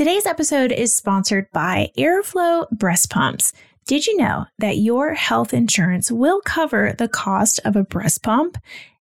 Today's episode is sponsored by Aeroflow Breast Pumps. Did you know that your health insurance will cover the cost of a breast pump?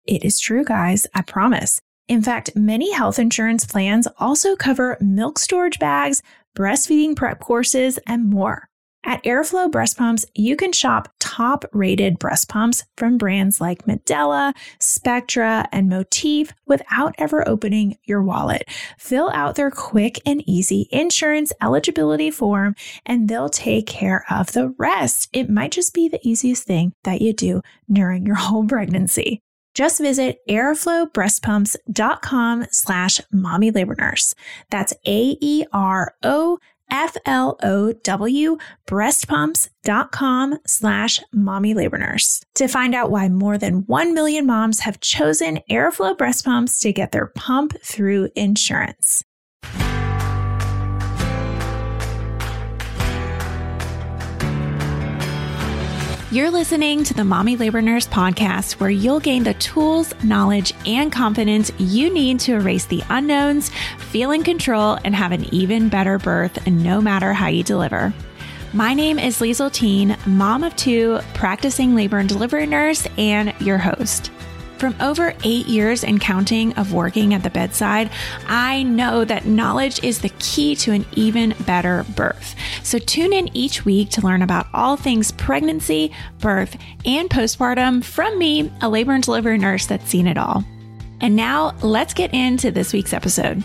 It is true, guys, I promise. In fact, many health insurance plans also cover milk storage bags, breastfeeding prep courses, and more. At Aeroflow Breast Pumps, you can shop top rated breast pumps from brands like Medela, Spectra, and Motif without ever opening your wallet. Fill out their quick and easy insurance eligibility form, and they'll take care of the rest. It might just be the easiest thing that you do during your whole pregnancy. Just visit aeroflowbreastpumps.com slash mommy labor nurse. That's A-E-R-O F-L-O-W breastpumps.com slash mommy labor nurse to find out why more than 1 million moms have chosen Aeroflow breast pumps to get their pump through insurance. You're listening to the Mommy Labor Nurse podcast, where you'll gain the tools, knowledge, and confidence you need to erase the unknowns, feel in control, and have an even better birth, no matter how you deliver. My name is Liesel Teen, mom of two, practicing labor and delivery nurse, and your host. From over eight years and counting of working at the bedside, I know that knowledge is the key to an even better birth. So tune in each week to learn about all things pregnancy, birth, and postpartum from me, a labor and delivery nurse that's seen it all. And now let's get into this week's episode.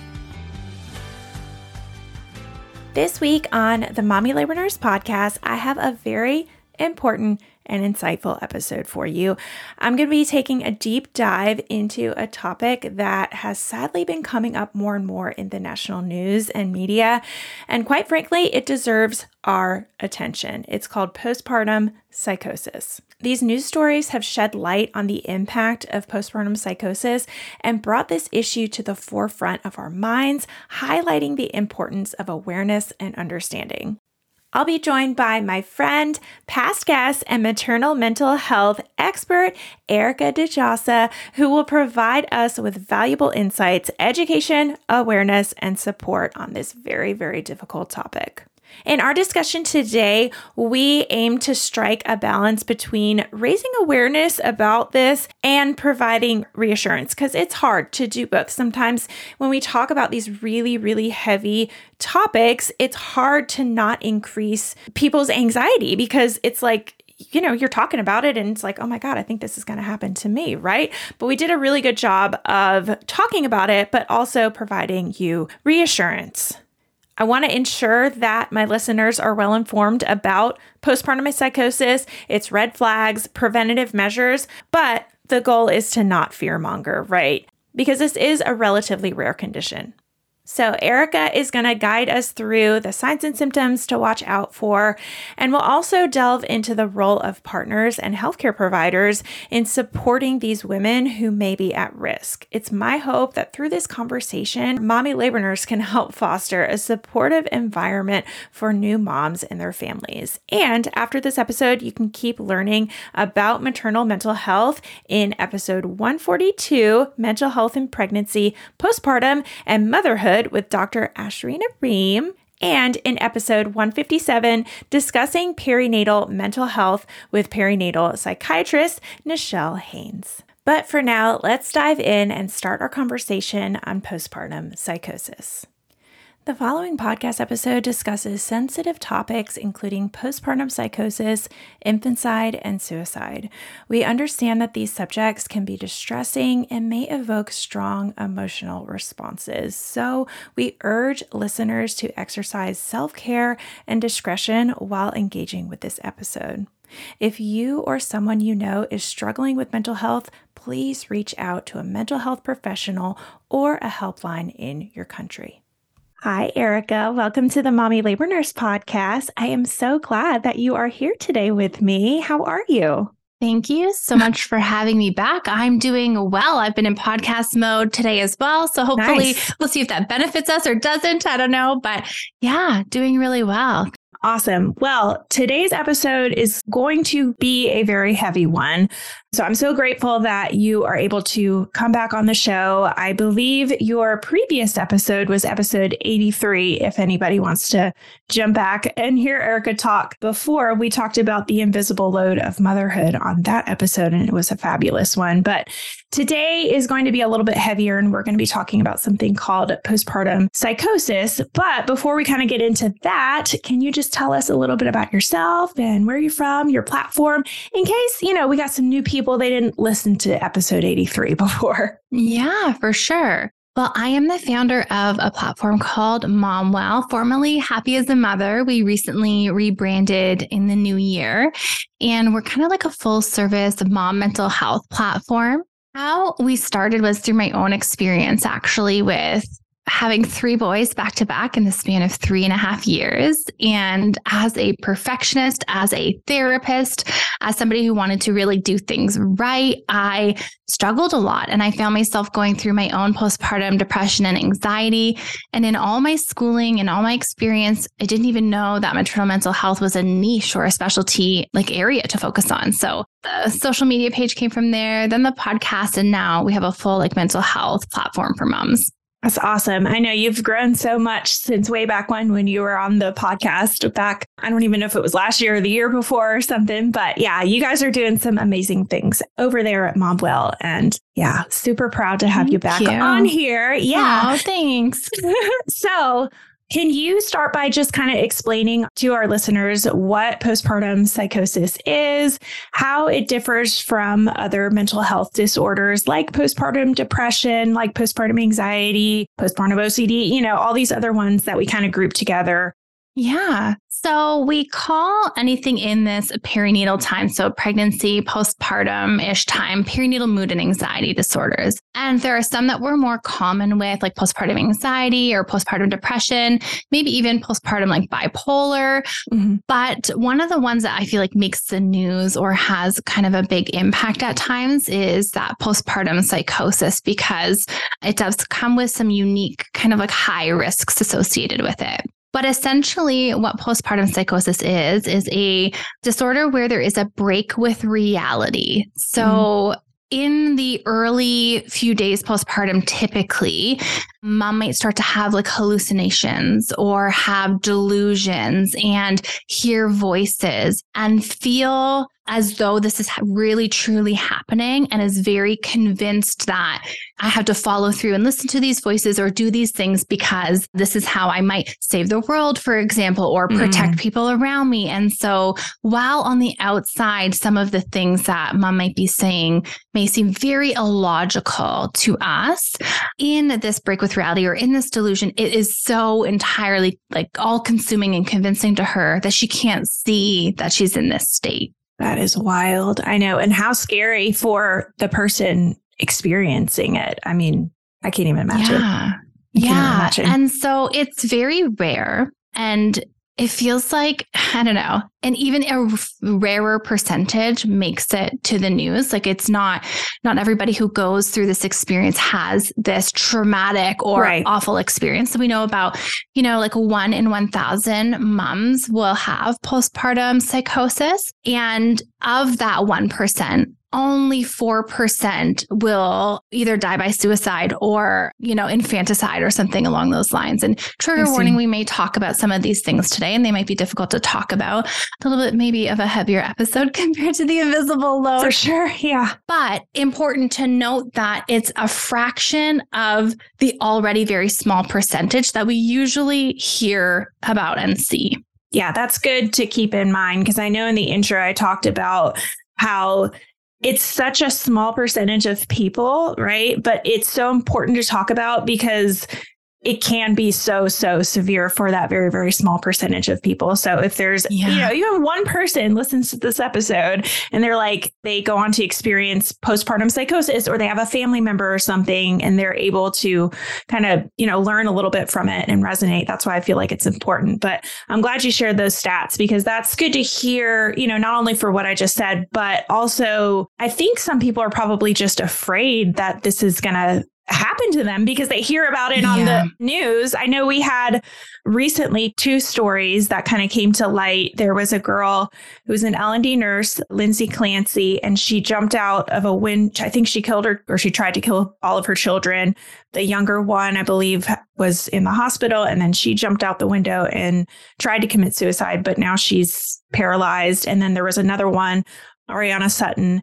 This week on the Mommy Labor Nurse podcast, I have a very important and insightful episode for you. I'm going to be taking a deep dive into a topic that has sadly been coming up more and more in the national news and media. And quite frankly, it deserves our attention. It's called postpartum psychosis. These news stories have shed light on the impact of postpartum psychosis and brought this issue to the forefront of our minds, highlighting the importance of awareness and understanding. I'll be joined by my friend, past guest, and maternal mental health expert, Erica Djossa, who will provide us with valuable insights, education, awareness, and support on this very, very difficult topic. In our discussion today, we aim to strike a balance between raising awareness about this and providing reassurance because it's hard to do both. Sometimes when we talk about these really, really heavy topics, it's hard to not increase people's anxiety because it's like, you know, you're talking about it and it's like, oh my God, I think this is going to happen to me, right? But we did a really good job of talking about it, but also providing you reassurance. I want to ensure that my listeners are well informed about postpartum psychosis, its red flags, preventative measures, but the goal is to not fearmonger, right? Because this is a relatively rare condition. So, Erica is going to guide us through the signs and symptoms to watch out for, and we'll also delve into the role of partners and healthcare providers in supporting these women who may be at risk. It's my hope that through this conversation, mommy labor nurse can help foster a supportive environment for new moms and their families. And after this episode, you can keep learning about maternal mental health in episode 142 Mental Health in Pregnancy, Postpartum, and Motherhood with Dr. Ashrina Reem and in episode 157, discussing perinatal mental health with perinatal psychiatrist Nichelle Haynes. But for now, let's dive in and start our conversation on postpartum psychosis. The following podcast episode discusses sensitive topics including postpartum psychosis, infanticide, and suicide. We understand that these subjects can be distressing and may evoke strong emotional responses. So, we urge listeners to exercise self care and discretion while engaging with this episode. If you or someone you know is struggling with mental health, please reach out to a mental health professional or a helpline in your country. Hi, Erica. Welcome to the Mommy Labor Nurse podcast. I am so glad that you are here today with me. How are you? Thank you so much for having me back. I'm doing well. I've been in podcast mode today as well. So hopefully nice. we'll see if that benefits us or doesn't. I don't know. But yeah, doing really well. Awesome. Well, today's episode is going to be a very heavy one. So I'm so grateful that you are able to come back on the show. I believe your previous episode was episode 83. If anybody wants to jump back and hear Erica talk before, we talked about the invisible load of motherhood on that episode, and it was a fabulous one. But today is going to be a little bit heavier, and we're going to be talking about something called postpartum psychosis. But before we kind of get into that, can you just tell us a little bit about yourself and where you're from, your platform, in case, you know, we got some new people, they didn't listen to episode 83 before. Yeah, for sure. Well, I am the founder of a platform called MomWell, formerly Happy as a Mother. We recently rebranded in the new year, and we're kind of like a full service mom mental health platform. How we started was through my own experience, actually, with having three boys back to back in the span of three and a half years. And as a perfectionist, as a therapist, as somebody who wanted to really do things right, I struggled a lot. And I found myself going through my own postpartum depression and anxiety. And in all my schooling and all my experience, I didn't even know that maternal mental health was a niche or a specialty like area to focus on. So the social media page came from there, then the podcast, and now we have a full like mental health platform for moms. That's awesome. I know you've grown so much since way back when when you were on the podcast back. I don't even know if it was last year or the year before or something, but yeah, you guys are doing some amazing things over there at MomWell and yeah, super proud to have Thank you back you. on here. Yeah. Thanks. so, can you start by just kind of explaining to our listeners what postpartum psychosis is, how it differs from other mental health disorders like postpartum depression, like postpartum anxiety, postpartum OCD, you know, all these other ones that we kind of group together? Yeah. So we call anything in this perinatal time, so pregnancy, postpartum ish time, perinatal mood and anxiety disorders. And there are some that we're more common with, like postpartum anxiety or postpartum depression, maybe even postpartum like bipolar. Mm-hmm. But one of the ones that I feel like makes the news or has kind of a big impact at times is that postpartum psychosis because it does come with some unique kind of like high risks associated with it. But essentially, what postpartum psychosis is, is a disorder where there is a break with reality. So, mm. in the early few days postpartum, typically, mom might start to have like hallucinations or have delusions and hear voices and feel as though this is really truly happening and is very convinced that I have to follow through and listen to these voices or do these things because this is how I might save the world, for example, or protect mm. people around me. And so while on the outside, some of the things that mom might be saying may seem very illogical to us in this break with reality or in this delusion, it is so entirely like all consuming and convincing to her that she can't see that she's in this state. That is wild. I know. And how scary for the person experiencing it. I mean, I can't even imagine. Yeah. yeah. Imagine. And so it's very rare. And it feels like, I don't know, and even a rarer percentage makes it to the news. Like it's not, not everybody who goes through this experience has this traumatic or right. awful experience. So we know about, you know, like one in 1,000 moms will have postpartum psychosis. And of that 1%, only 4% will either die by suicide or, you know, infanticide or something along those lines. And trigger warning, we may talk about some of these things today and they might be difficult to talk about. A little bit maybe of a heavier episode compared to the invisible load. For sure. Yeah. But important to note that it's a fraction of the already very small percentage that we usually hear about and see. Yeah, that's good to keep in mind because I know in the intro I talked about how it's such a small percentage of people, right? But it's so important to talk about because it can be so so severe for that very very small percentage of people so if there's yeah. you know even one person listens to this episode and they're like they go on to experience postpartum psychosis or they have a family member or something and they're able to kind of you know learn a little bit from it and resonate that's why i feel like it's important but i'm glad you shared those stats because that's good to hear you know not only for what i just said but also i think some people are probably just afraid that this is going to happen to them because they hear about it on yeah. the news. I know we had recently two stories that kind of came to light. There was a girl who was an L&D nurse, Lindsay Clancy, and she jumped out of a window. I think she killed her or she tried to kill all of her children. The younger one, I believe, was in the hospital and then she jumped out the window and tried to commit suicide, but now she's paralyzed. And then there was another one Ariana Sutton,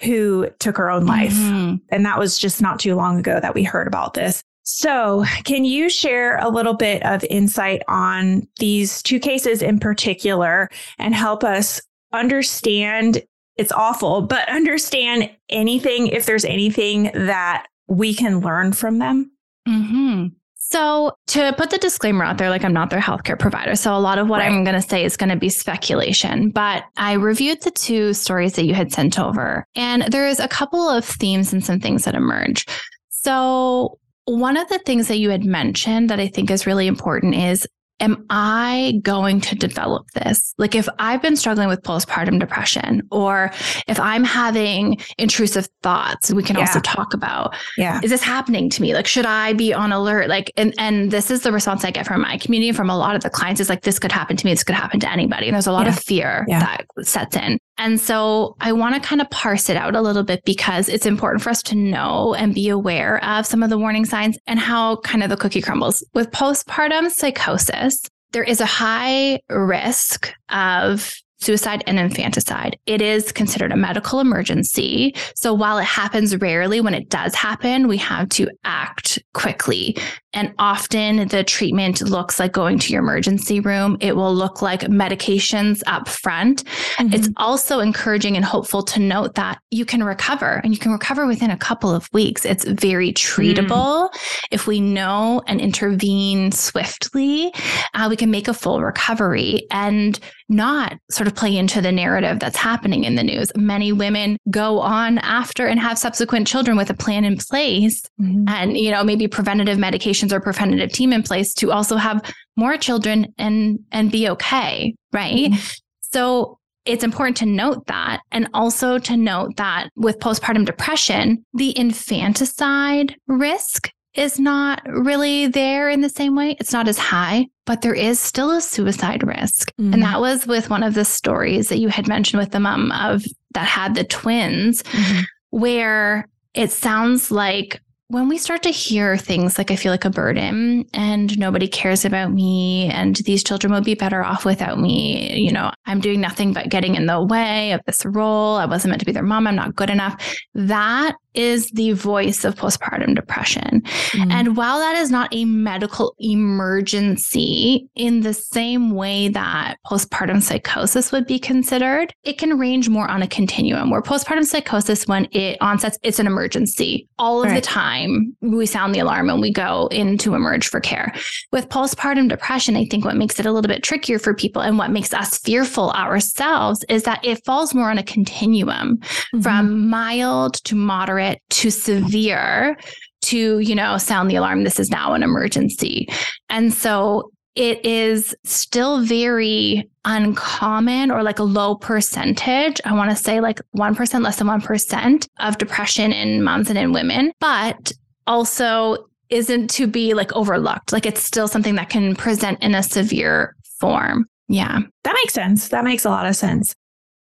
who took her own life. Mm-hmm. And that was just not too long ago that we heard about this. So, can you share a little bit of insight on these two cases in particular and help us understand? It's awful, but understand anything if there's anything that we can learn from them? Mm-hmm. So, to put the disclaimer out there, like I'm not their healthcare provider. So, a lot of what right. I'm going to say is going to be speculation. But I reviewed the two stories that you had sent over, and there's a couple of themes and some things that emerge. So, one of the things that you had mentioned that I think is really important is am I going to develop this? Like if I've been struggling with postpartum depression or if I'm having intrusive thoughts, we can yeah. also talk about, yeah. is this happening to me? Like, should I be on alert? Like, and, and this is the response I get from my community, from a lot of the clients is like, this could happen to me. This could happen to anybody. And there's a lot yeah. of fear yeah. that sets in. And so I want to kind of parse it out a little bit because it's important for us to know and be aware of some of the warning signs and how kind of the cookie crumbles. With postpartum psychosis, there is a high risk of suicide and infanticide. It is considered a medical emergency. So while it happens rarely, when it does happen, we have to act quickly. And often the treatment looks like going to your emergency room. It will look like medications up front. Mm-hmm. It's also encouraging and hopeful to note that you can recover and you can recover within a couple of weeks. It's very treatable. Mm. If we know and intervene swiftly, uh, we can make a full recovery and not sort of play into the narrative that's happening in the news. Many women go on after and have subsequent children with a plan in place mm-hmm. and, you know, maybe preventative medication or preventative team in place to also have more children and and be okay, right? Mm-hmm. So it's important to note that and also to note that with postpartum depression, the infanticide risk is not really there in the same way. It's not as high, but there is still a suicide risk. Mm-hmm. And that was with one of the stories that you had mentioned with the mom of that had the twins, mm-hmm. where it sounds like when we start to hear things like I feel like a burden and nobody cares about me and these children would be better off without me, you know, I'm doing nothing but getting in the way of this role. I wasn't meant to be their mom. I'm not good enough. That is the voice of postpartum depression. Mm. And while that is not a medical emergency in the same way that postpartum psychosis would be considered, it can range more on a continuum where postpartum psychosis, when it onsets, it's an emergency all of right. the time. We sound the alarm and we go in to emerge for care. With postpartum depression, I think what makes it a little bit trickier for people and what makes us fearful ourselves is that it falls more on a continuum mm-hmm. from mild to moderate moderate to severe to, you know, sound the alarm. This is now an emergency. And so it is still very uncommon or like a low percentage. I want to say like 1%, less than 1% of depression in moms and in women, but also isn't to be like overlooked. Like it's still something that can present in a severe form. Yeah. That makes sense. That makes a lot of sense.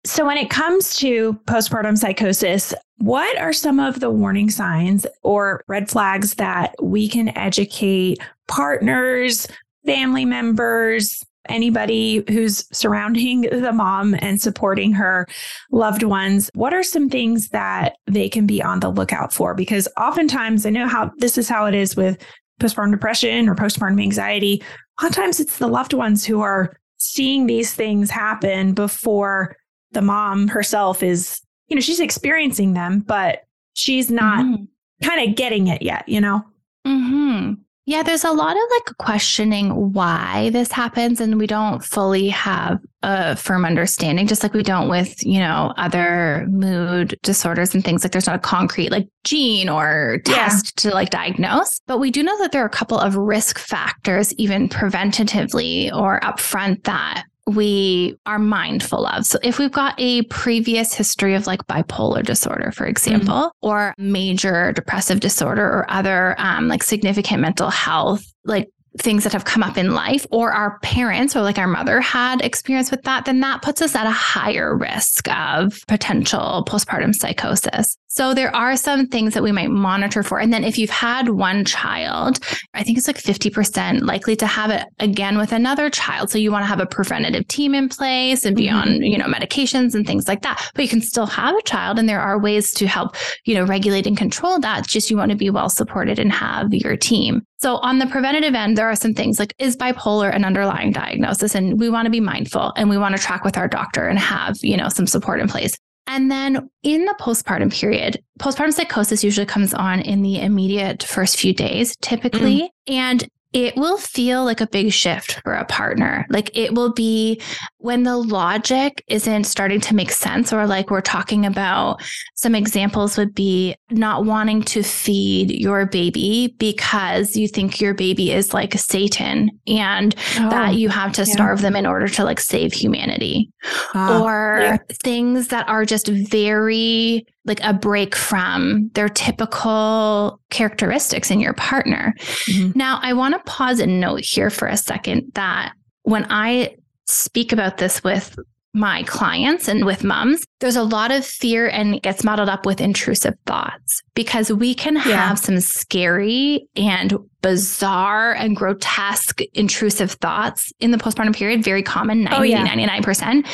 So, when it comes to postpartum psychosis, what are some of the warning signs or red flags that we can educate partners, family members, anybody who's surrounding the mom and supporting her loved ones? What are some things that they can be on the lookout for? Because oftentimes, I know how this is how it is with postpartum depression or postpartum anxiety. A lot of times, it's the loved ones who are seeing these things happen before the mom herself is, you know, she's experiencing them, but she's not mm-hmm. kind of getting it yet, you know? Mm-hmm. Yeah, there's a lot of like questioning why this happens, and we don't fully have a firm understanding, just like we don't with, you know, other mood disorders and things like there's not a concrete like gene or test yeah. to like diagnose. But we do know that there are a couple of risk factors, even preventatively or upfront, that we are mindful of. So if we've got a previous history of like bipolar disorder, for example, mm-hmm. or major depressive disorder or other um, like significant mental health, like things that have come up in life or our parents or like our mother had experience with that, then that puts us at a higher risk of potential postpartum psychosis. So there are some things that we might monitor for. And then if you've had one child, I think it's like 50% likely to have it again with another child. So you want to have a preventative team in place and be mm-hmm. on, you know, medications and things like that. But you can still have a child and there are ways to help, you know, regulate and control that. just you want to be well supported and have your team. So on the preventative end, there are some things like is bipolar an underlying diagnosis? And we want to be mindful and we want to track with our doctor and have, you know, some support in place. And then in the postpartum period, postpartum psychosis usually comes on in the immediate first few days, typically. Mm. And it will feel like a big shift for a partner. Like it will be when the logic isn't starting to make sense, or like we're talking about some examples would be not wanting to feed your baby because you think your baby is like Satan and oh, that you have to starve them in order to like save humanity. Uh, or yeah. things that are just very like a break from their typical characteristics in your partner. Mm-hmm. Now, I want to pause and note here for a second that when I speak about this with my clients and with moms, there's a lot of fear and it gets modeled up with intrusive thoughts because we can have yeah. some scary and bizarre and grotesque intrusive thoughts in the postpartum period, very common, 90, oh, yeah. 99%.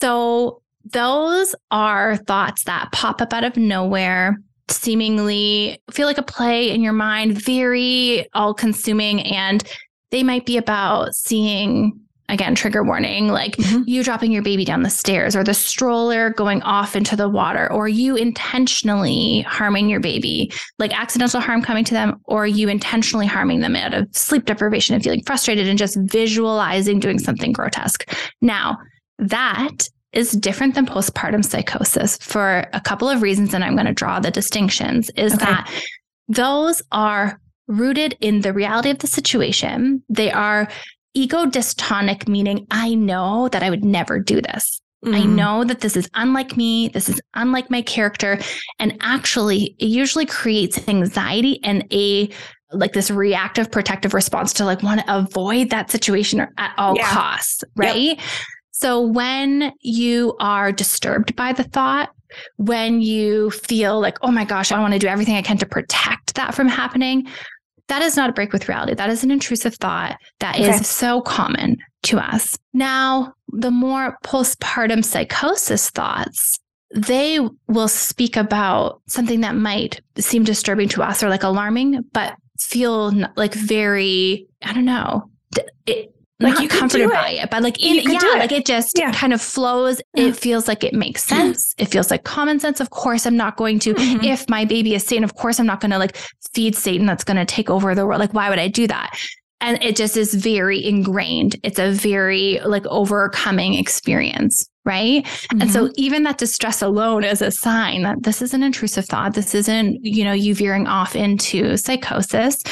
So those are thoughts that pop up out of nowhere, seemingly feel like a play in your mind, very all consuming. And they might be about seeing again, trigger warning, like mm-hmm. you dropping your baby down the stairs or the stroller going off into the water or you intentionally harming your baby, like accidental harm coming to them or you intentionally harming them out of sleep deprivation and feeling frustrated and just visualizing doing something grotesque. Now, that is different than postpartum psychosis for a couple of reasons and I'm going to draw the distinctions is okay. that those are rooted in the reality of the situation. They are ego dystonic, meaning I know that I would never do this. Mm. I mm-hmm. know that this is unlike me. This is unlike my character. And actually, it usually creates anxiety and a like this reactive protective response to like want to avoid that situation at all yeah. costs. Right. Yep. So when you are disturbed by the thought, when you feel like, oh my gosh, I want to do everything I can to protect that from happening, that is not a break with reality. That is an intrusive thought that okay. is so common to us. Now, the more postpartum psychosis thoughts, they will speak about something that might seem disturbing to us or like alarming, but feel like very, I don't know, it, like not you comforted by it, but like in, yeah, like it just yeah. kind of flows. Yeah. It feels like it makes sense. It feels like common sense. Of course, I'm not going to, mm-hmm. if my baby is Satan, of course, I'm not going to like feed Satan that's going to take over the world. Like, why would I do that? And it just is very ingrained. It's a very like overcoming experience. Right. Mm-hmm. And so mm-hmm. even that distress alone is a sign that this is an intrusive thought. This isn't, you know, you veering off into psychosis.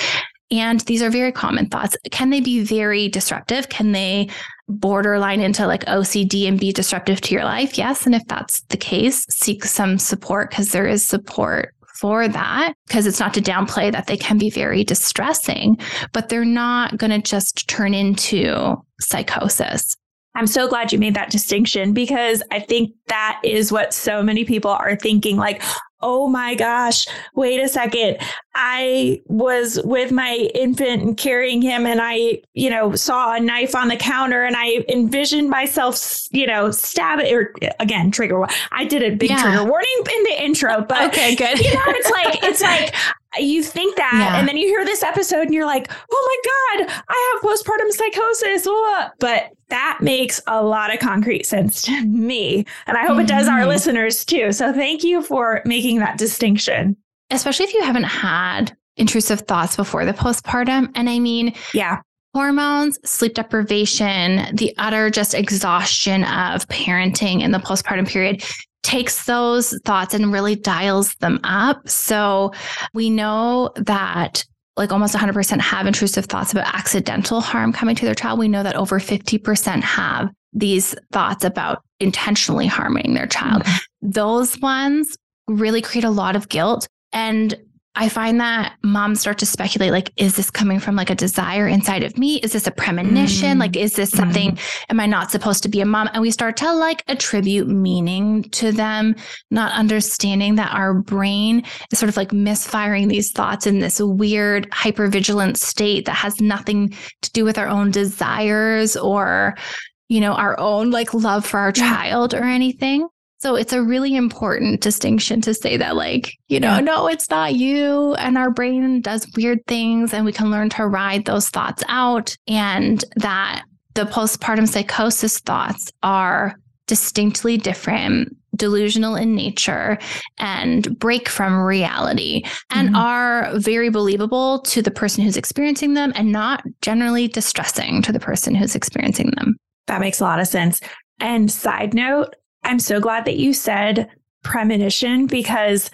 And these are very common thoughts. Can they be very disruptive? Can they borderline into like OCD and be disruptive to your life? Yes. And if that's the case, seek some support because there is support for that because it's not to downplay that they can be very distressing, but they're not going to just turn into psychosis. I'm so glad you made that distinction because I think that is what so many people are thinking like, oh my gosh, wait a second. I was with my infant and carrying him, and I, you know, saw a knife on the counter and I envisioned myself, you know, stab it or again, trigger. I did a big yeah. trigger warning in the intro, but okay, good. You know, it's like, it's like, you think that yeah. and then you hear this episode and you're like oh my god i have postpartum psychosis but that makes a lot of concrete sense to me and i hope mm-hmm. it does our mm-hmm. listeners too so thank you for making that distinction especially if you haven't had intrusive thoughts before the postpartum and i mean yeah hormones, sleep deprivation, the utter just exhaustion of parenting in the postpartum period takes those thoughts and really dials them up. So we know that like almost 100% have intrusive thoughts about accidental harm coming to their child. We know that over 50% have these thoughts about intentionally harming their child. Mm-hmm. Those ones really create a lot of guilt. And I find that moms start to speculate like, is this coming from like a desire inside of me? Is this a premonition? Mm-hmm. Like, is this something, mm-hmm. am I not supposed to be a mom? And we start to like attribute meaning to them, not understanding that our brain is sort of like misfiring these thoughts in this weird hypervigilant state that has nothing to do with our own desires or, you know, our own like love for our child or anything. So it's a really important distinction to say that, like, you know, yeah. no, it's not you. And our brain does weird things and we can learn to ride those thoughts out. And that the postpartum psychosis thoughts are distinctly different, delusional in nature, and break from reality and mm-hmm. are very believable to the person who's experiencing them and not generally distressing to the person who's experiencing them. That makes a lot of sense. And side note, I'm so glad that you said premonition because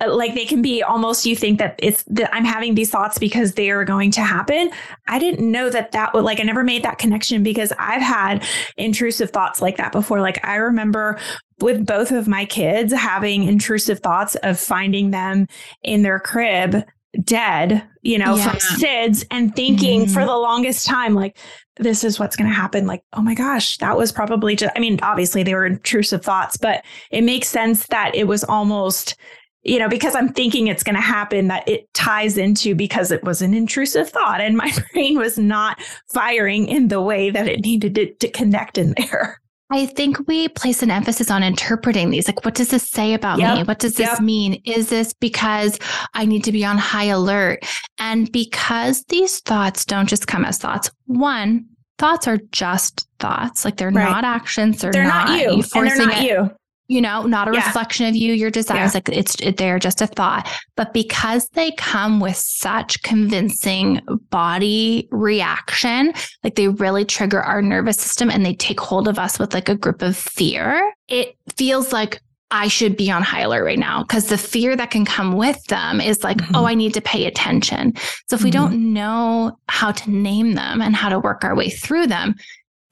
uh, like they can be almost you think that it's that I'm having these thoughts because they are going to happen. I didn't know that that would like I never made that connection because I've had intrusive thoughts like that before. Like I remember with both of my kids having intrusive thoughts of finding them in their crib dead, you know, yeah. from SIDS and thinking mm-hmm. for the longest time, like, this is what's going to happen. Like, oh my gosh, that was probably just, I mean, obviously they were intrusive thoughts, but it makes sense that it was almost, you know, because I'm thinking it's going to happen, that it ties into because it was an intrusive thought and my brain was not firing in the way that it needed to, to connect in there. I think we place an emphasis on interpreting these. Like, what does this say about yep. me? What does this yep. mean? Is this because I need to be on high alert? And because these thoughts don't just come as thoughts, one, thoughts are just thoughts. Like they're right. not actions. They're, they're not, not you. And they're not it. you you know, not a yeah. reflection of you, your desires. Yeah. Like it's, they're just a thought. But because they come with such convincing body reaction, like they really trigger our nervous system and they take hold of us with like a grip of fear, it feels like I should be on high alert right now because the fear that can come with them is like, mm-hmm. oh, I need to pay attention. So if mm-hmm. we don't know how to name them and how to work our way through them,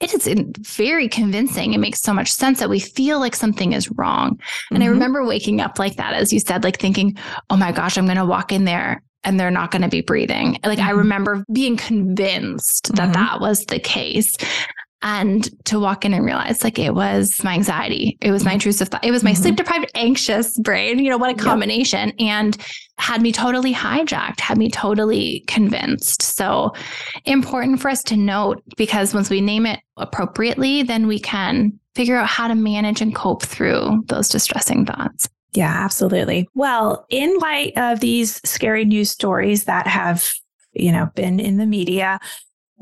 it is very convincing. It makes so much sense that we feel like something is wrong. And mm-hmm. I remember waking up like that, as you said, like thinking, oh my gosh, I'm going to walk in there and they're not going to be breathing. Like mm-hmm. I remember being convinced that mm-hmm. that was the case. And to walk in and realize like it was my anxiety, it was my mm-hmm. intrusive thought, it was my mm-hmm. sleep deprived, anxious brain, you know, what a combination. Yep. And had me totally hijacked, had me totally convinced. So important for us to note because once we name it appropriately, then we can figure out how to manage and cope through those distressing thoughts. Yeah, absolutely. Well, in light of these scary news stories that have, you know, been in the media,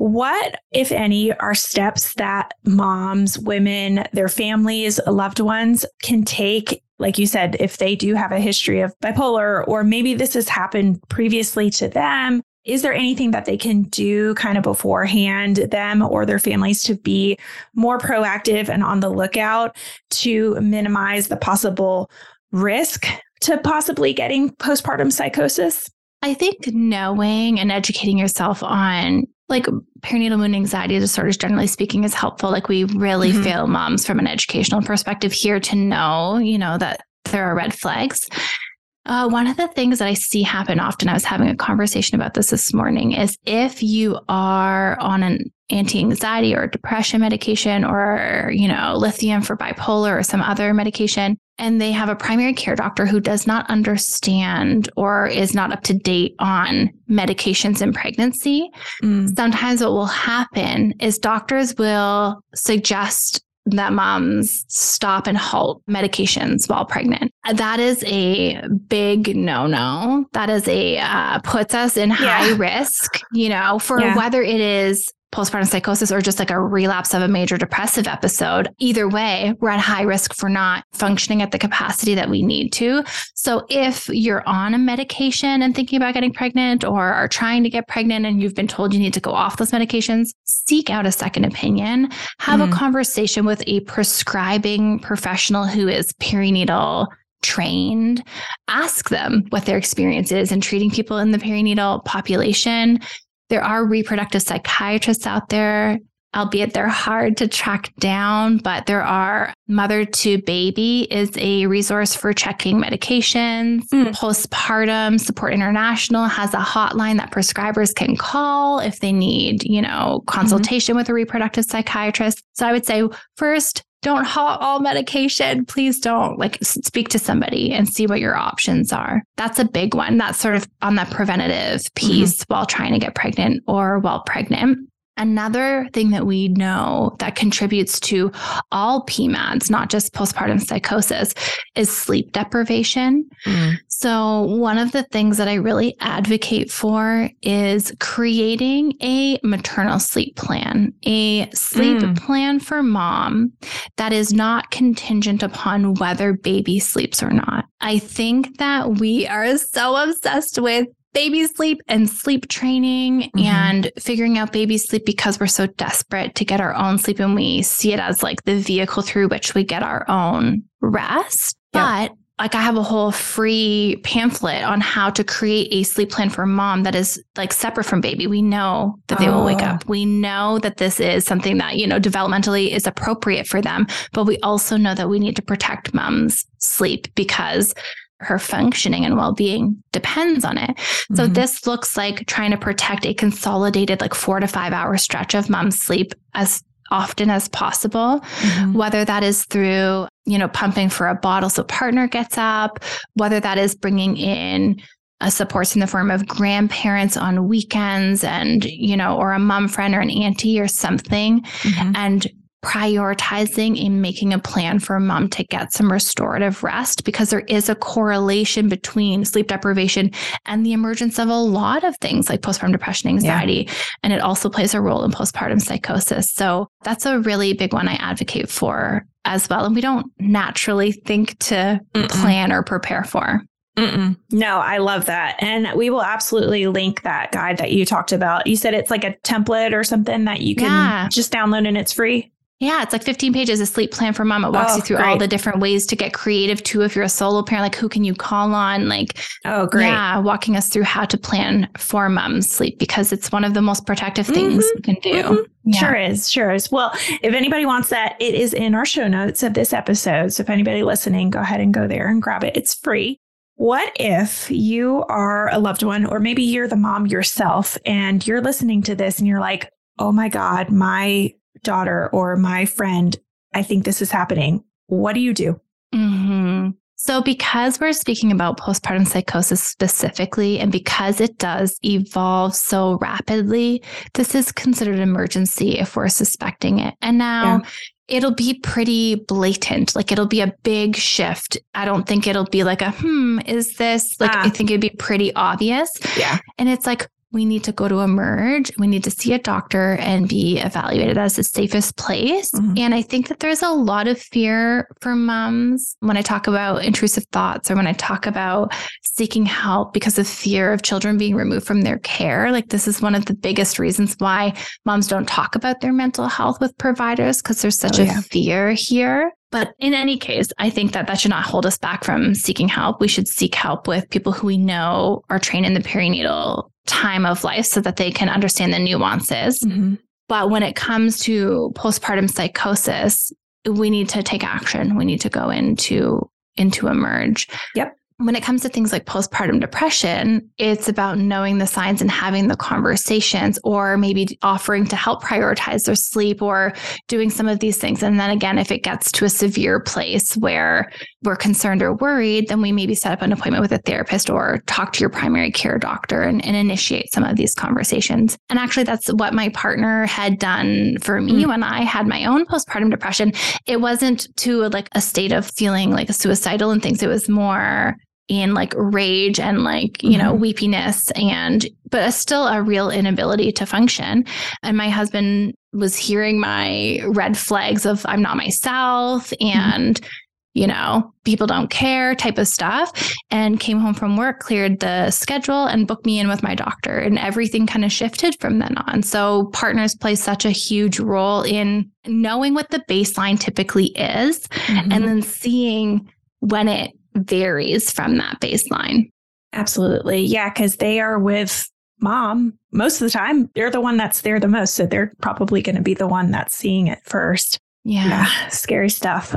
what, if any, are steps that moms, women, their families, loved ones can take? Like you said, if they do have a history of bipolar, or maybe this has happened previously to them, is there anything that they can do kind of beforehand, them or their families, to be more proactive and on the lookout to minimize the possible risk to possibly getting postpartum psychosis? I think knowing and educating yourself on like perinatal mood anxiety disorders, generally speaking, is helpful. Like we really mm-hmm. fail moms from an educational perspective here to know, you know, that there are red flags. Uh, one of the things that I see happen often, I was having a conversation about this this morning, is if you are on an anti-anxiety or depression medication or, you know, lithium for bipolar or some other medication, and they have a primary care doctor who does not understand or is not up to date on medications in pregnancy, mm. sometimes what will happen is doctors will suggest that moms stop and halt medications while pregnant. That is a big no no. That is a uh, puts us in high yeah. risk, you know, for yeah. whether it is postpartum psychosis or just like a relapse of a major depressive episode. Either way, we're at high risk for not functioning at the capacity that we need to. So if you're on a medication and thinking about getting pregnant or are trying to get pregnant and you've been told you need to go off those medications, seek out a second opinion, have mm. a conversation with a prescribing professional who is perinatal trained, ask them what their experience is in treating people in the perinatal population there are reproductive psychiatrists out there albeit they're hard to track down, but there are Mother to Baby is a resource for checking medications. Mm. Postpartum Support International has a hotline that prescribers can call if they need, you know, consultation mm-hmm. with a reproductive psychiatrist. So I would say first, don't halt all medication. Please don't like speak to somebody and see what your options are. That's a big one. That's sort of on that preventative mm-hmm. piece mm-hmm. while trying to get pregnant or while pregnant. Another thing that we know that contributes to all PMADs, not just postpartum psychosis, is sleep deprivation. Mm. So, one of the things that I really advocate for is creating a maternal sleep plan, a sleep mm. plan for mom that is not contingent upon whether baby sleeps or not. I think that we are so obsessed with baby sleep and sleep training mm-hmm. and figuring out baby sleep because we're so desperate to get our own sleep and we see it as like the vehicle through which we get our own rest. Yep. But like I have a whole free pamphlet on how to create a sleep plan for mom that is like separate from baby. We know that they oh. will wake up. Oh. We know that this is something that, you know, developmentally is appropriate for them, but we also know that we need to protect mom's sleep because her functioning and well-being depends on it. Mm-hmm. So this looks like trying to protect a consolidated like 4 to 5 hour stretch of mom's sleep as often as possible, mm-hmm. whether that is through, you know, pumping for a bottle so partner gets up, whether that is bringing in a supports in the form of grandparents on weekends and, you know, or a mom friend or an auntie or something mm-hmm. and prioritizing and making a plan for a mom to get some restorative rest because there is a correlation between sleep deprivation and the emergence of a lot of things like postpartum depression, anxiety, yeah. and it also plays a role in postpartum psychosis. So that's a really big one I advocate for as well. And we don't naturally think to Mm-mm. plan or prepare for. Mm-mm. No, I love that. And we will absolutely link that guide that you talked about. You said it's like a template or something that you can yeah. just download and it's free. Yeah, it's like 15 pages of sleep plan for mom. It walks oh, you through great. all the different ways to get creative too. If you're a solo parent, like who can you call on? Like, oh, great. Yeah, walking us through how to plan for mom's sleep because it's one of the most protective things mm-hmm. you can do. Mm-hmm. Yeah. Sure is. Sure is. Well, if anybody wants that, it is in our show notes of this episode. So if anybody listening, go ahead and go there and grab it. It's free. What if you are a loved one, or maybe you're the mom yourself and you're listening to this and you're like, oh my God, my daughter or my friend, I think this is happening. What do you do? Mm-hmm. So, because we're speaking about postpartum psychosis specifically, and because it does evolve so rapidly, this is considered an emergency if we're suspecting it. And now, yeah it'll be pretty blatant. Like it'll be a big shift. I don't think it'll be like a, hmm, is this like, ah. I think it'd be pretty obvious. Yeah. And it's like, we need to go to emerge. We need to see a doctor and be evaluated as the safest place. Mm-hmm. And I think that there's a lot of fear for moms when I talk about intrusive thoughts or when I talk about seeking help because of fear of children being removed from their care. Like, this is one of the biggest reasons why moms don't talk about their mental health with providers because there's such oh, a fear here. But in any case, I think that that should not hold us back from seeking help. We should seek help with people who we know are trained in the perinatal time of life so that they can understand the nuances. Mm-hmm. But when it comes to postpartum psychosis, we need to take action. We need to go into into emerge. Yep when it comes to things like postpartum depression, it's about knowing the signs and having the conversations, or maybe offering to help prioritize their sleep or doing some of these things. And then again, if it gets to a severe place where we're concerned or worried, then we maybe set up an appointment with a therapist or talk to your primary care doctor and, and initiate some of these conversations. And actually, that's what my partner had done for me mm. when I had my own postpartum depression. It wasn't to like a state of feeling like suicidal and things. It was more in like rage and like, you mm-hmm. know, weepiness and, but still a real inability to function. And my husband was hearing my red flags of I'm not myself mm-hmm. and, mm-hmm. You know, people don't care type of stuff and came home from work, cleared the schedule and booked me in with my doctor. And everything kind of shifted from then on. So partners play such a huge role in knowing what the baseline typically is mm-hmm. and then seeing when it varies from that baseline. Absolutely. Yeah. Cause they are with mom, most of the time, they're the one that's there the most. So they're probably going to be the one that's seeing it first. Yeah. yeah. Scary stuff.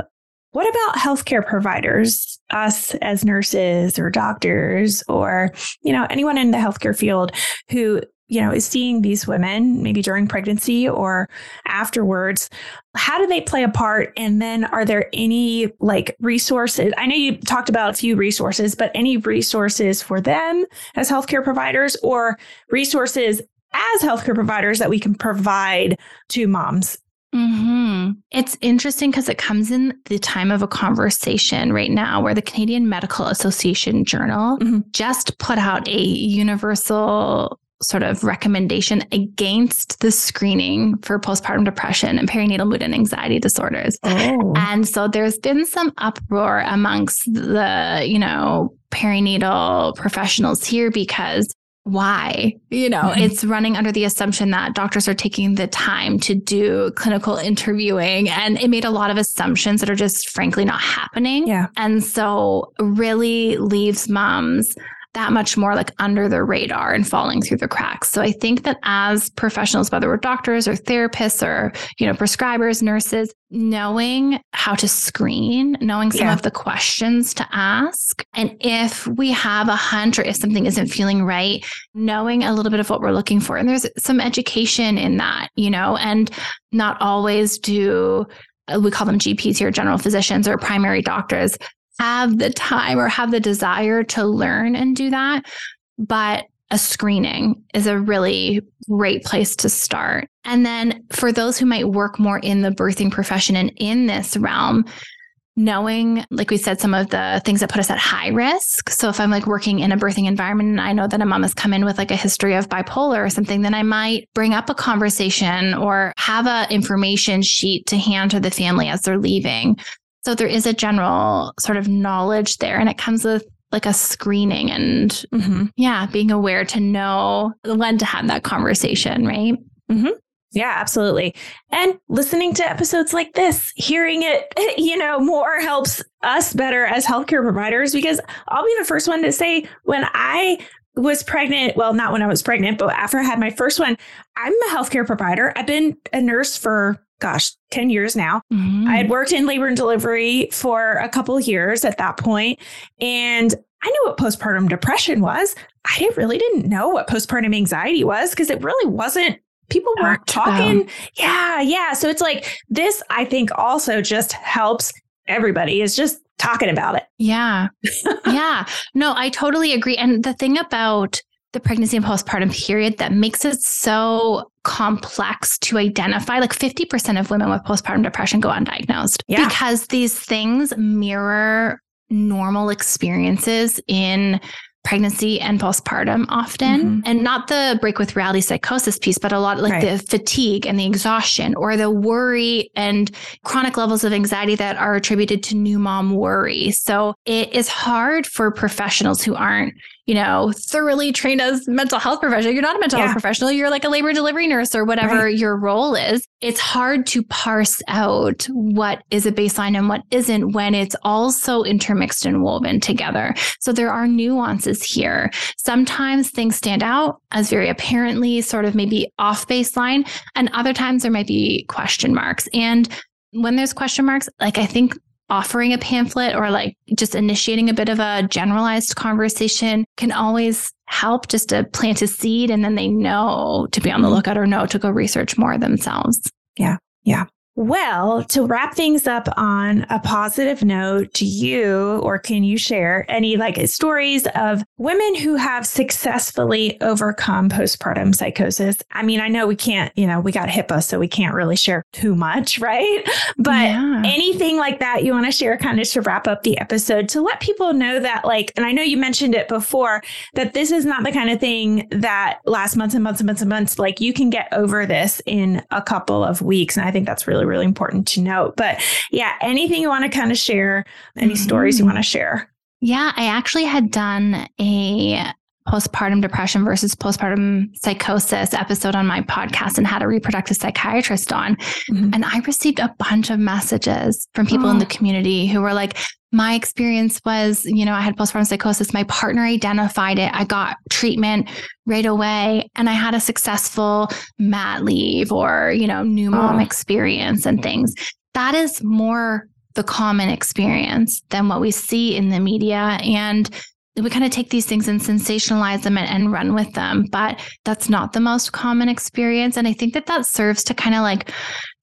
What about healthcare providers, us as nurses or doctors or, you know, anyone in the healthcare field who you know, is seeing these women maybe during pregnancy or afterwards. How do they play a part? And then are there any like resources? I know you talked about a few resources, but any resources for them as healthcare providers or resources as healthcare providers that we can provide to moms Mm-hmm. It's interesting because it comes in the time of a conversation right now where the Canadian Medical Association Journal mm-hmm. just put out a universal sort of recommendation against the screening for postpartum depression and perinatal mood and anxiety disorders. Oh. And so there's been some uproar amongst the, you know, perinatal professionals here because why? You know, mm-hmm. it's running under the assumption that doctors are taking the time to do clinical interviewing and it made a lot of assumptions that are just frankly not happening. Yeah. And so really leaves moms that much more like under the radar and falling through the cracks. So I think that as professionals, whether we're doctors or therapists or, you know, prescribers, nurses, knowing how to screen, knowing some yeah. of the questions to ask. And if we have a hunch or if something isn't feeling right, knowing a little bit of what we're looking for. And there's some education in that, you know, and not always do uh, we call them GPs here, general physicians or primary doctors, have the time or have the desire to learn and do that. But a screening is a really great place to start. And then for those who might work more in the birthing profession and in this realm, knowing, like we said, some of the things that put us at high risk. So if I'm like working in a birthing environment and I know that a mom has come in with like a history of bipolar or something, then I might bring up a conversation or have a information sheet to hand to the family as they're leaving so there is a general sort of knowledge there, and it comes with like a screening and mm-hmm. yeah, being aware to know when to have that conversation, right? Mm-hmm. Yeah, absolutely. And listening to episodes like this, hearing it, you know, more helps us better as healthcare providers because I'll be the first one to say when I was pregnant, well, not when I was pregnant, but after I had my first one, I'm a healthcare provider. I've been a nurse for gosh, 10 years now. Mm-hmm. I had worked in labor and delivery for a couple years at that point, and I knew what postpartum depression was. I really didn't know what postpartum anxiety was because it really wasn't people weren't talking. Yeah, yeah. So it's like this, I think also just helps everybody is just talking about it. Yeah. yeah. No, I totally agree. And the thing about the pregnancy and postpartum period that makes it so complex to identify. Like 50% of women with postpartum depression go undiagnosed yeah. because these things mirror normal experiences in pregnancy and postpartum often mm-hmm. and not the break with reality psychosis piece but a lot like right. the fatigue and the exhaustion or the worry and chronic levels of anxiety that are attributed to new mom worry so it is hard for professionals who aren't you know, thoroughly trained as mental health professional. You're not a mental yeah. health professional. You're like a labor delivery nurse or whatever right. your role is. It's hard to parse out what is a baseline and what isn't when it's all so intermixed and woven together. So there are nuances here. Sometimes things stand out as very apparently sort of maybe off baseline, and other times there might be question marks. And when there's question marks, like I think offering a pamphlet or like just initiating a bit of a generalized conversation can always help just to plant a seed and then they know to be on the mm-hmm. lookout or know to go research more themselves. Yeah. Yeah. Well, to wrap things up on a positive note, do you or can you share any like stories of women who have successfully overcome postpartum psychosis? I mean, I know we can't, you know, we got HIPAA, so we can't really share too much, right? But yeah. anything like that you want to share kind of to wrap up the episode to let people know that, like, and I know you mentioned it before, that this is not the kind of thing that lasts months and months and months and months. Like, you can get over this in a couple of weeks. And I think that's really really, really important to note. But yeah, anything you want to kind of share, any mm-hmm. stories you want to share? Yeah, I actually had done a postpartum depression versus postpartum psychosis episode on my podcast and had a reproductive psychiatrist on. Mm-hmm. And I received a bunch of messages from people oh. in the community who were like, my experience was, you know, I had postpartum psychosis. My partner identified it. I got treatment right away and I had a successful mat leave or, you know, new mom oh. experience and things. That is more the common experience than what we see in the media. And we kind of take these things and sensationalize them and, and, run with them but that's not the most common experience and i think that that serves to kind of like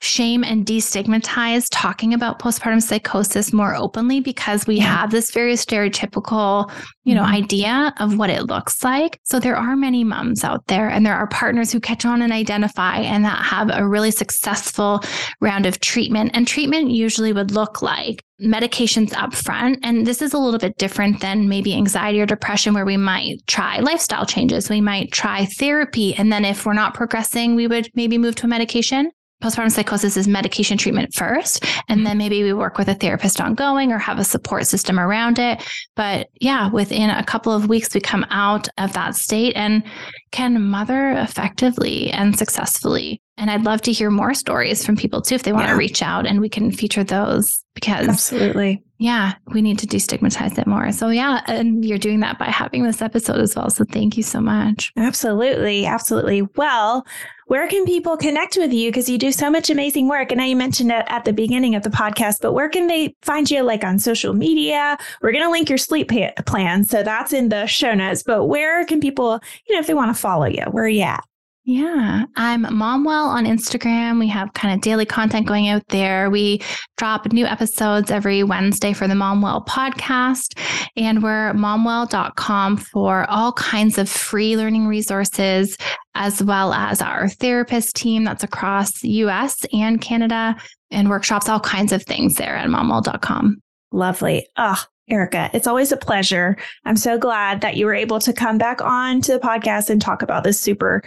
shame and destigmatize talking about postpartum psychosis more openly because we have this very stereotypical you know mm-hmm. idea of what it looks like so there are many moms out there and there are partners who catch on and identify and that have a really successful round of treatment and treatment usually would look like medications up front. And this is a little bit different than maybe anxiety or depression, where we might try lifestyle changes. We might try therapy. And then if we're not progressing, we would maybe move to a medication postpartum psychosis is medication treatment first. And mm-hmm. then maybe we work with a therapist ongoing or have a support system around it. But yeah, within a couple of weeks, we come out of that state and can mother effectively and successfully. And I'd love to hear more stories from people too if they want yeah. to reach out and we can feature those because absolutely. Yeah, we need to destigmatize it more. So yeah, and you're doing that by having this episode as well. So thank you so much. Absolutely. Absolutely. Well, where can people connect with you? Because you do so much amazing work. And now you mentioned it at the beginning of the podcast, but where can they find you like on social media? We're going to link your sleep plan. So that's in the show notes. But where can people, you know, if they want to follow you, where are you at? Yeah, I'm Momwell on Instagram. We have kind of daily content going out there. We drop new episodes every Wednesday for the Momwell podcast. And we're momwell.com for all kinds of free learning resources, as well as our therapist team that's across US and Canada, and workshops, all kinds of things there at momwell.com. Lovely. Oh, Erica, it's always a pleasure. I'm so glad that you were able to come back on to the podcast and talk about this super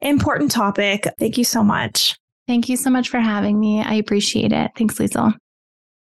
important topic. Thank you so much. Thank you so much for having me. I appreciate it. Thanks, Liesel.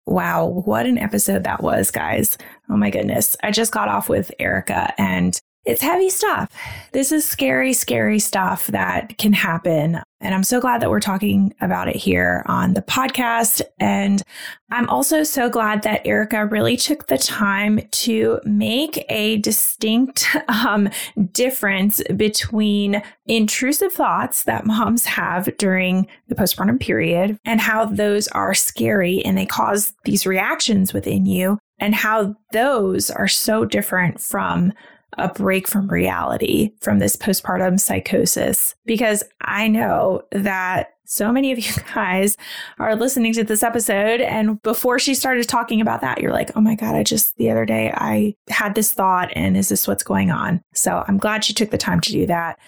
Wow, what an episode that was, guys. Oh my goodness. I just got off with Erica and it's heavy stuff. This is scary, scary stuff that can happen. And I'm so glad that we're talking about it here on the podcast. And I'm also so glad that Erica really took the time to make a distinct um, difference between intrusive thoughts that moms have during the postpartum period and how those are scary and they cause these reactions within you, and how those are so different from a break from reality from this postpartum psychosis because I know that so many of you guys are listening to this episode. And before she started talking about that, you're like, oh my God, I just the other day I had this thought, and is this what's going on? So I'm glad she took the time to do that.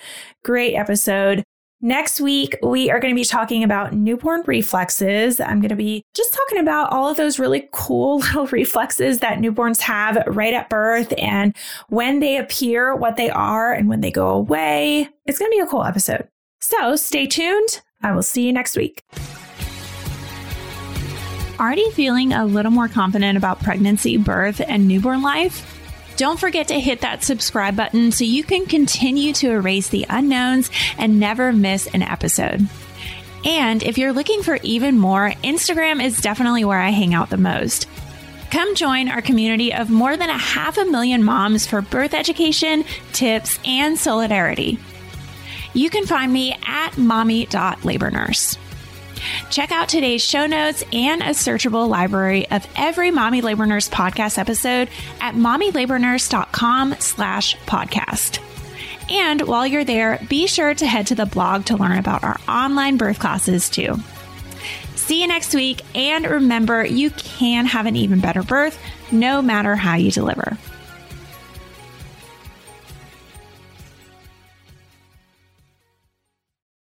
Great episode. Next week, we are going to be talking about newborn reflexes. I'm going to be just talking about all of those really cool little reflexes that newborns have right at birth and when they appear, what they are, and when they go away. It's going to be a cool episode. So stay tuned. I will see you next week. Already feeling a little more confident about pregnancy, birth, and newborn life? Don't forget to hit that subscribe button so you can continue to erase the unknowns and never miss an episode. And if you're looking for even more, Instagram is definitely where I hang out the most. Come join our community of more than a half a million moms for birth education, tips, and solidarity. You can find me at mommy.labornurse. Check out today's show notes and a searchable library of every Mommy Labor Nurse podcast episode at mommylabornurse.com slash podcast. And while you're there, be sure to head to the blog to learn about our online birth classes too. See you next week, and remember, you can have an even better birth no matter how you deliver.